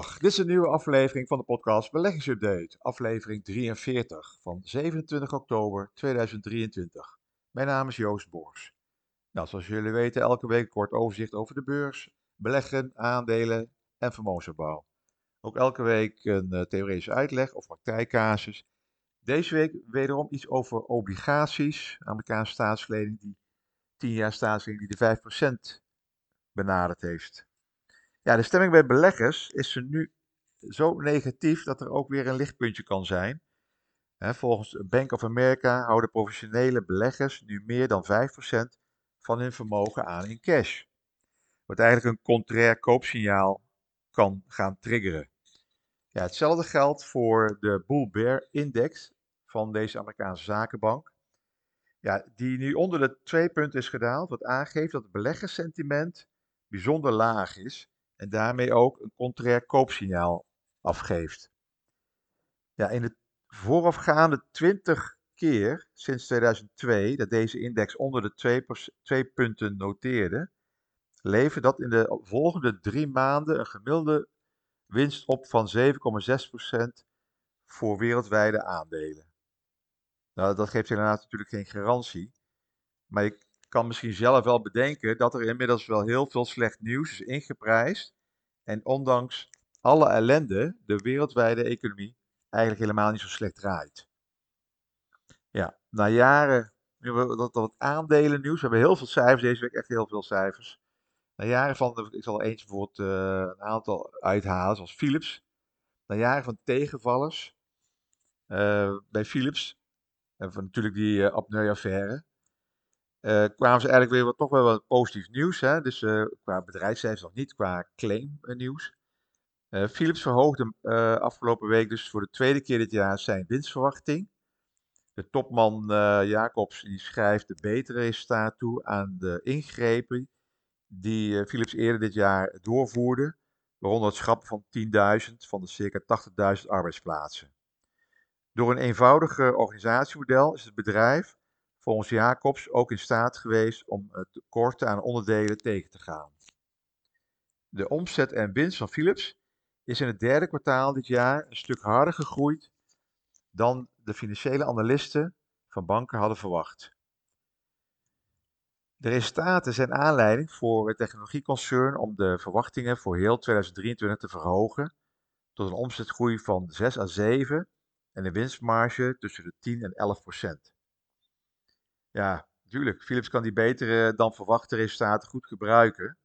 Dit is een nieuwe aflevering van de podcast Beleggingsupdate, aflevering 43 van 27 oktober 2023. Mijn naam is Joost Boors. Nou, zoals jullie weten, elke week een kort overzicht over de beurs, beleggen, aandelen en vermogensopbouw. Ook elke week een uh, theoretische uitleg of praktijkcasus. Deze week wederom iets over obligaties, Amerikaanse staatslening, die 10 jaar staatslening die de 5% benaderd heeft. Ja, de stemming bij beleggers is er nu zo negatief dat er ook weer een lichtpuntje kan zijn. volgens Bank of America houden professionele beleggers nu meer dan 5% van hun vermogen aan in cash. Wat eigenlijk een contrair koopsignaal kan gaan triggeren. Ja, hetzelfde geldt voor de Bull Bear Index van deze Amerikaanse zakenbank. Ja, die nu onder de twee punten is gedaald, wat aangeeft dat het beleggerssentiment bijzonder laag is en daarmee ook een contrair koopsignaal afgeeft. Ja, in de voorafgaande 20 keer sinds 2002 dat deze index onder de 2, 2 punten noteerde, levert dat in de volgende drie maanden een gemiddelde winst op van 7,6% voor wereldwijde aandelen. Nou, dat geeft helaas natuurlijk geen garantie, maar kan misschien zelf wel bedenken dat er inmiddels wel heel veel slecht nieuws is ingeprijsd. En ondanks alle ellende, de wereldwijde economie eigenlijk helemaal niet zo slecht draait. Ja, na jaren, dat, dat aandelen nieuws, we hebben heel veel cijfers deze week, echt heel veel cijfers. Na jaren van, ik zal eentje bijvoorbeeld uh, een aantal uithalen, zoals Philips. Na jaren van tegenvallers uh, bij Philips, en van natuurlijk die uh, uh, kwamen ze eigenlijk weer wat, toch wel wat positief nieuws. Hè? Dus uh, qua bedrijfscijfers nog niet, qua claimnieuws. Uh, Philips verhoogde afgelopen week dus voor de tweede keer dit jaar zijn winstverwachting. De topman Jacobs die schrijft de betere resultaat toe aan de ingrepen die Philips eerder dit jaar doorvoerde. Waaronder het schrappen van 10.000 van de circa 80.000 arbeidsplaatsen. Door een eenvoudiger organisatiemodel is het bedrijf volgens Jacobs ook in staat geweest om het tekorten aan onderdelen tegen te gaan. De omzet en winst van Philips is in het derde kwartaal dit jaar een stuk harder gegroeid dan de financiële analisten van banken hadden verwacht. De resultaten zijn aanleiding voor het technologieconcern om de verwachtingen voor heel 2023 te verhogen tot een omzetgroei van 6 à 7 en een winstmarge tussen de 10 en 11 procent. Ja, natuurlijk. Philips kan die betere dan verwachte resultaten goed gebruiken.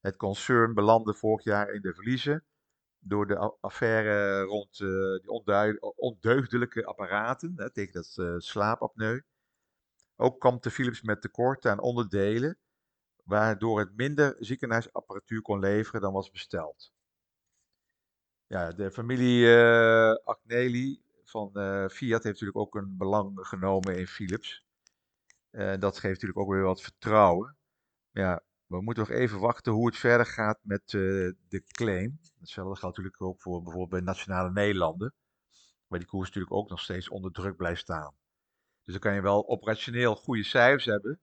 Het concern belandde vorig jaar in de verliezen door de affaire rond uh, die ondeugdelijke apparaten hè, tegen dat uh, slaapapneu. Ook kampte Philips met tekorten aan onderdelen, waardoor het minder ziekenhuisapparatuur kon leveren dan was besteld. Ja, de familie uh, Agnelli van Fiat heeft natuurlijk ook een belang genomen in Philips. Uh, dat geeft natuurlijk ook weer wat vertrouwen. Maar ja, we moeten nog even wachten hoe het verder gaat met uh, de claim. Hetzelfde geldt natuurlijk ook voor bijvoorbeeld bij Nationale Nederlanden. Waar die koers natuurlijk ook nog steeds onder druk blijft staan. Dus dan kan je wel operationeel goede cijfers hebben.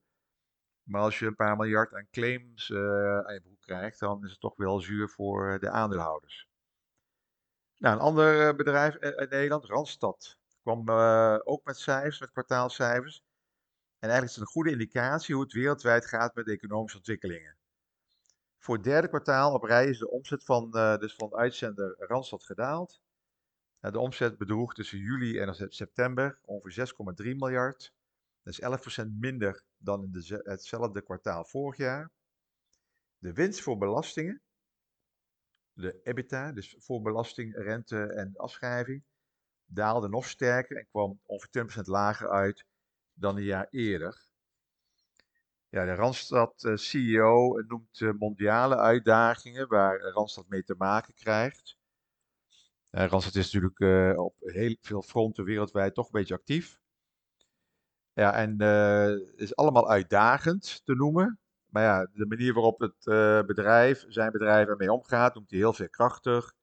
Maar als je een paar miljard aan claims uh, aan je broek krijgt, dan is het toch wel zuur voor de aandeelhouders. Nou, een ander bedrijf in Nederland, Randstad, kwam ook met cijfers, met kwartaalcijfers. En eigenlijk is het een goede indicatie hoe het wereldwijd gaat met de economische ontwikkelingen. Voor het derde kwartaal op rij is de omzet van, uh, dus van uitzender Randstad gedaald. Uh, de omzet bedroeg tussen juli en september ongeveer 6,3 miljard. Dat is 11% minder dan in de, hetzelfde kwartaal vorig jaar. De winst voor belastingen, de EBITDA, dus voor belasting, rente en afschrijving, daalde nog sterker en kwam ongeveer 20% lager uit dan een jaar eerder. Ja, de Randstad-CEO eh, noemt mondiale uitdagingen waar Randstad mee te maken krijgt. Randstad is natuurlijk uh, op heel veel fronten wereldwijd toch een beetje actief. Ja, en is allemaal uitdagend te noemen. Maar ja, de manier waarop het bedrijf, zijn bedrijf ermee omgaat, noemt hij heel veerkrachtig.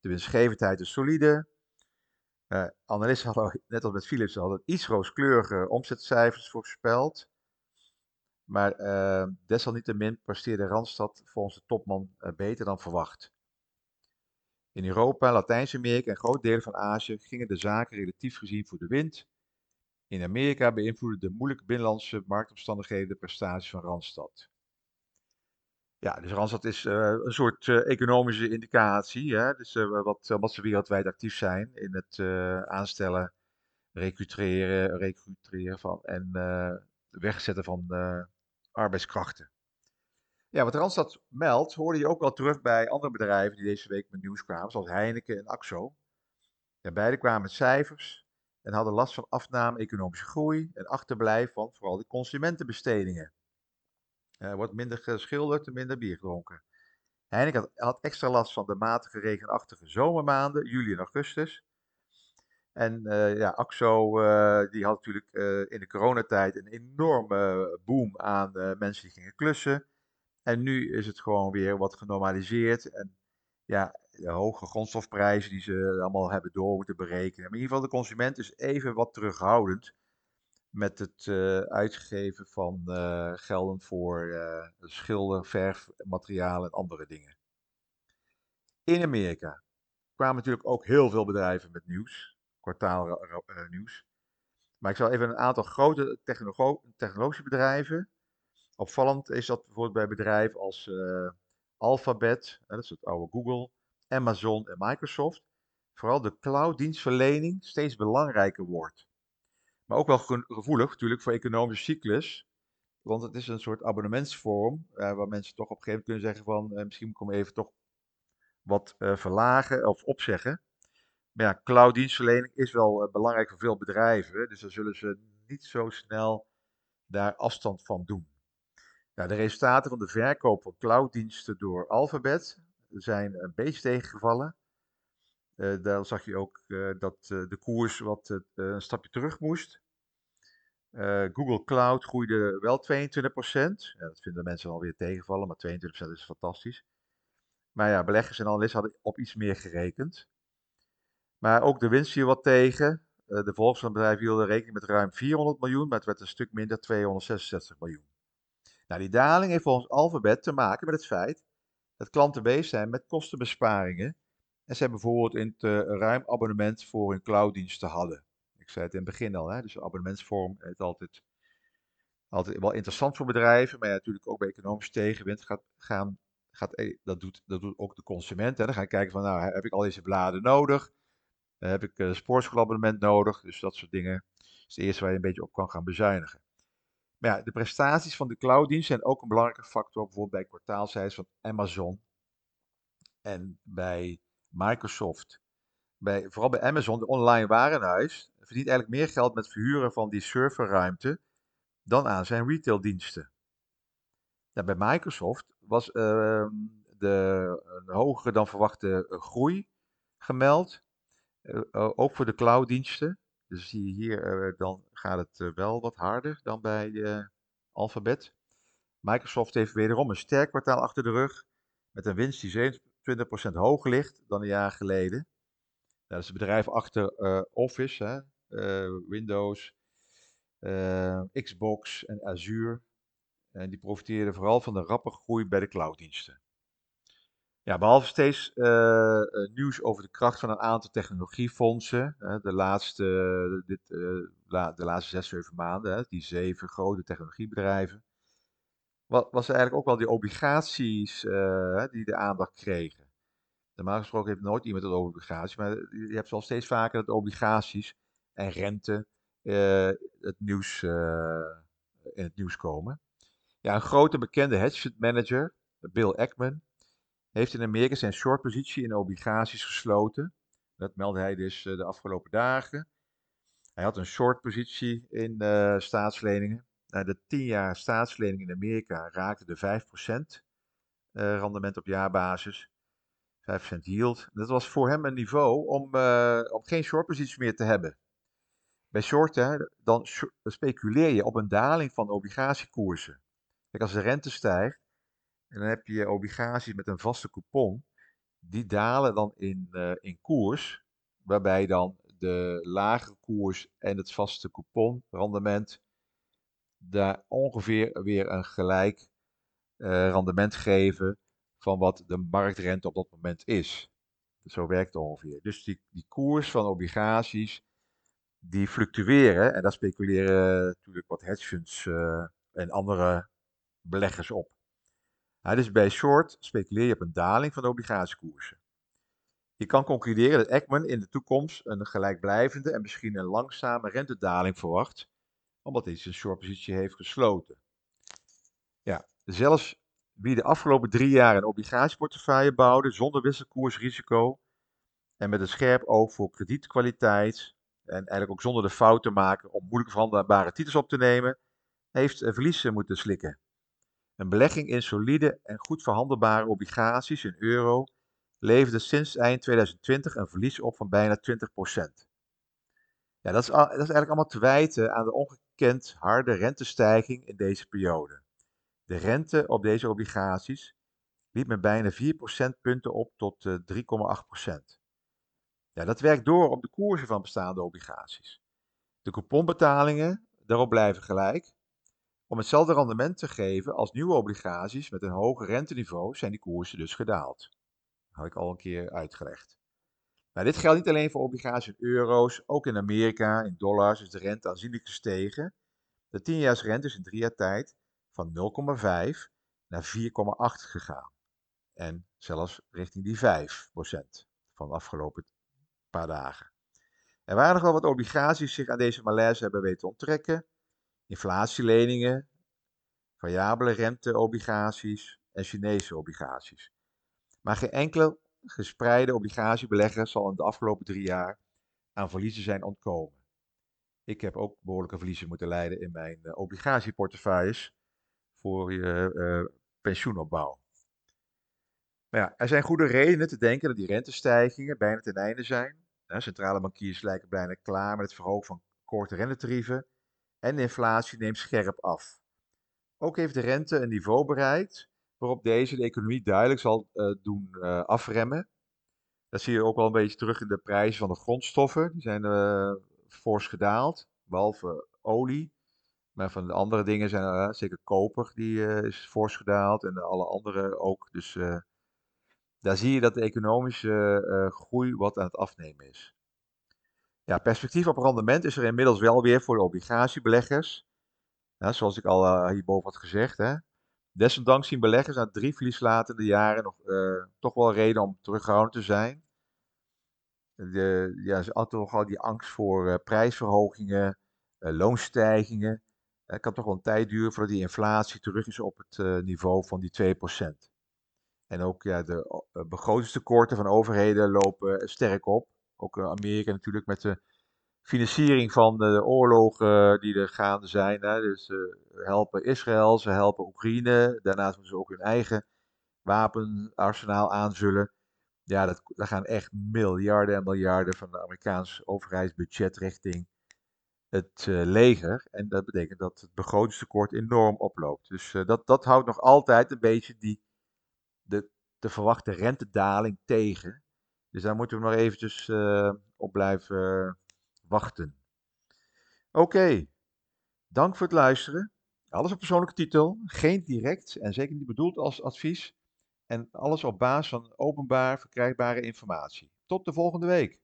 De winstgevendheid is solide. Uh, analisten hadden, net als met Philips, hadden iets rooskleurige omzetcijfers voorspeld. Maar uh, desalniettemin presteerde Randstad volgens de topman uh, beter dan verwacht. In Europa, Latijns-Amerika en grote delen van Azië gingen de zaken relatief gezien voor de wind. In Amerika beïnvloeden de moeilijke binnenlandse marktomstandigheden de prestaties van Randstad. Ja, dus Randstad is uh, een soort uh, economische indicatie. Hè? Dus uh, wat, wat ze wereldwijd actief zijn in het aanstellen, recruteren, recruteren van en wegzetten van arbeidskrachten. Ja, wat Randstad meldt, hoorde je ook al terug bij andere bedrijven die deze week met nieuws kwamen, zoals Heineken en AXO. Ja, beide kwamen met cijfers en hadden last van afname economische groei en achterblijf van vooral de consumentenbestedingen. Er wordt minder geschilderd en minder bier gedronken. Heineken had, had, extra last van de matige regenachtige zomermaanden, juli en augustus. En uh, ja, AXO uh, die had natuurlijk in de coronatijd een enorme boom aan mensen die gingen klussen. En nu is het gewoon weer wat genormaliseerd. En ja, de hoge grondstofprijzen die ze allemaal hebben door moeten berekenen. Maar in ieder geval, de consument is even wat terughoudend met het uh, uitgeven van uh, gelden voor uh, schilder, materialen en andere dingen. In Amerika kwamen natuurlijk ook heel veel bedrijven met nieuws, kwartaalnieuws. Maar ik zal even een aantal grote technologische bedrijven. Opvallend is dat bijvoorbeeld bij bedrijven als Alphabet, dat is het oude Google, Amazon en Microsoft, vooral de clouddienstverlening steeds belangrijker wordt. Maar ook wel gevoelig natuurlijk voor economische cyclus. Want het is een soort abonnementsvorm uh, waar mensen toch op een gegeven moment kunnen zeggen van uh, misschien moet ik even toch wat uh, verlagen of opzeggen. Maar ja, clouddienstverlening is wel belangrijk voor veel bedrijven. Dus daar zullen ze niet zo snel daar afstand van doen. De resultaten van de verkoop van clouddiensten door Alphabet zijn een beetje tegengevallen. Uh, daar zag je ook uh, dat uh, de koers wat een stapje terug moest. Google Cloud groeide wel 22%. Ja, dat vinden mensen alweer tegenvallen, maar 22% is fantastisch. Maar ja, beleggers en analisten hadden op iets meer gerekend. Maar ook de winst viel wat tegen. de volkswagenbedrijf hielden rekening met ruim 400 miljoen, maar het werd een stuk minder, 266 miljoen. Nou, die daling heeft volgens Alphabet te maken met het feit dat klanten bezig zijn met kostenbesparingen en ze bijvoorbeeld in het uh, ruim abonnement voor hun clouddiensten hadden. Ik zei het in het begin al, hè, dus abonnementsvorm is altijd, altijd wel interessant voor bedrijven, maar ja, natuurlijk ook bij economische tegenwind gaat, gaan, gaat, eh, dat, doet, dat doet ook de consument. Hè. Dan ga kijken van, nou, heb ik al deze bladen nodig? heb ik een sportschoolabonnement nodig? Dus dat soort dingen is het eerste waar je een beetje op kan gaan bezuinigen. Maar ja, de prestaties van de clouddienst zijn ook een belangrijke factor, bijvoorbeeld bij kwartaalcijfers van Amazon en bij Microsoft. Bij, vooral bij Amazon, de online warenhuis, verdient eigenlijk meer geld met verhuren van die serverruimte dan aan zijn retaildiensten. Ja, bij Microsoft was uh, de, een hogere dan verwachte groei gemeld, uh, ook voor de clouddiensten. Dus zie je hier, uh, dan gaat het wel wat harder dan bij Alphabet. Microsoft heeft wederom een sterk kwartaal achter de rug, met een winst die 20% hoger ligt dan een jaar geleden. dat is het bedrijf achter uh, Office, hè, uh, Windows, uh, Xbox en Azure. En die profiteerden vooral van de rappe groei bij de clouddiensten. Ja, behalve steeds nieuws over de kracht van een aantal technologiefondsen. de, laatste, dit, la, de laatste zes, zeven maanden, die zeven grote technologiebedrijven was er eigenlijk ook wel die obligaties uh, die de aandacht kregen. Normaal gesproken heeft nooit iemand het over obligaties, maar je hebt wel steeds vaker dat obligaties en rente uh, het nieuws, uh, in het nieuws komen. Ja, een grote bekende hedge manager, Bill Ackman, heeft in Amerika zijn shortpositie in obligaties gesloten. Dat meldde hij dus de afgelopen dagen. Hij had een shortpositie in staatsleningen. Nou, de 10 jaar staatslening in Amerika raakte de 5% uh, rendement op jaarbasis. 5% yield. Dat was voor hem een niveau om, uh, om geen shortposities meer te hebben. Bij shorten, dan speculeer je op een daling van obligatiekoersen. Kijk, als de rente stijgt, en dan heb je obligaties met een vaste coupon, die dalen dan in, uh, in koers, waarbij dan de lagere koers en het vaste coupon rendement daar ongeveer weer een gelijk uh, rendement geven van wat de marktrente op dat moment is. Zo werkt het ongeveer. Dus die, die koers van obligaties, die fluctueren. En daar speculeren natuurlijk wat hedge funds eh, en andere beleggers op. dus bij short speculeer je op een daling van de obligatiekoersen. Je kan concluderen dat Ekman in de toekomst een gelijkblijvende en misschien een langzame rentedaling verwacht, omdat hij zijn shortpositie heeft gesloten. Ja, zelfs wie de afgelopen drie jaar een obligatieportefeuille bouwde zonder wisselkoersrisico en met een scherp oog voor kredietkwaliteit en eigenlijk ook zonder de fout te maken om moeilijk verhandelbare titels op te nemen, heeft verliezen moeten slikken. Een belegging in solide en goed verhandelbare obligaties in euro leverde sinds eind 2020 een verlies op van bijna 20%. Ja, dat, is, dat is eigenlijk allemaal te wijten aan de ongekend harde rentestijging in deze periode. De rente op deze obligaties liep met bijna 4 procentpunten op tot 3,8 procent. Ja, dat werkt door op de koersen van bestaande obligaties. De couponbetalingen daarop blijven gelijk. Om hetzelfde rendement te geven als nieuwe obligaties met een hoger renteniveau zijn die koersen dus gedaald. Dat had ik al een keer uitgelegd. Nou, dit geldt niet alleen voor obligaties in euro's, ook in Amerika, in dollars is de rente aanzienlijk gestegen. De 10-jaarsrente is in drie jaar tijd van 0,5 naar 4,8 gegaan. En zelfs richting die 5% van de afgelopen paar dagen. Er waren nog wel wat obligaties zich aan deze malaise hebben weten onttrekken. Inflatieleningen, variabele renteobligaties en Chinese obligaties. Maar geen enkele gespreide obligatiebelegger zal in de afgelopen drie jaar aan verliezen zijn ontkomen. Ik heb ook behoorlijke verliezen moeten leiden in mijn uh, obligatieportefeuilles voor je uh, pensioenopbouw. Maar ja, er zijn goede redenen te denken dat die rentestijgingen bijna ten einde zijn. centrale bankiers lijken bijna klaar met het verhogen van korte rentetarieven en de inflatie neemt scherp af. Ook heeft de rente een niveau bereikt waarop deze de economie duidelijk zal uh, doen uh, afremmen. Dat zie je ook wel een beetje terug in de prijzen van de grondstoffen. Die zijn uh, fors gedaald, behalve olie. Maar van de andere dingen zijn er zeker koper, die is fors gedaald en alle andere ook. Dus daar zie je dat de economische groei wat aan het afnemen is. Ja, perspectief op rendement is er inmiddels wel weer voor de obligatiebeleggers. Ja, zoals ik al hierboven had gezegd. Hè. Desondanks zien beleggers na drie verlieslatende jaren nog uh, toch wel reden om teruggehouden te zijn. De, ja, ze hadden toch al die angst voor uh, prijsverhogingen, loonstijgingen. Het kan toch wel een tijd duren voordat die inflatie terug is op het niveau van die 2%. En ook ja, de begrotingstekorten van overheden lopen sterk op. Ook Amerika natuurlijk met de financiering van de oorlogen die er gaande zijn. Hè. Dus ze helpen Israël, ze helpen Oekraïne. Daarnaast moeten ze ook hun eigen wapenarsenaal aanzullen. Ja, dat, daar gaan echt miljarden en miljarden van de Amerikaanse overheidsbudget richting het leger. En dat betekent dat het begrotingstekort enorm oploopt. Dus dat, dat houdt nog altijd een beetje die, de, de verwachte rentedaling tegen. Dus daar moeten we nog eventjes op blijven wachten. Oké, dank voor het luisteren. Alles op persoonlijke titel, geen direct en zeker niet bedoeld als advies. En alles op basis van openbaar verkrijgbare informatie. Tot de volgende week.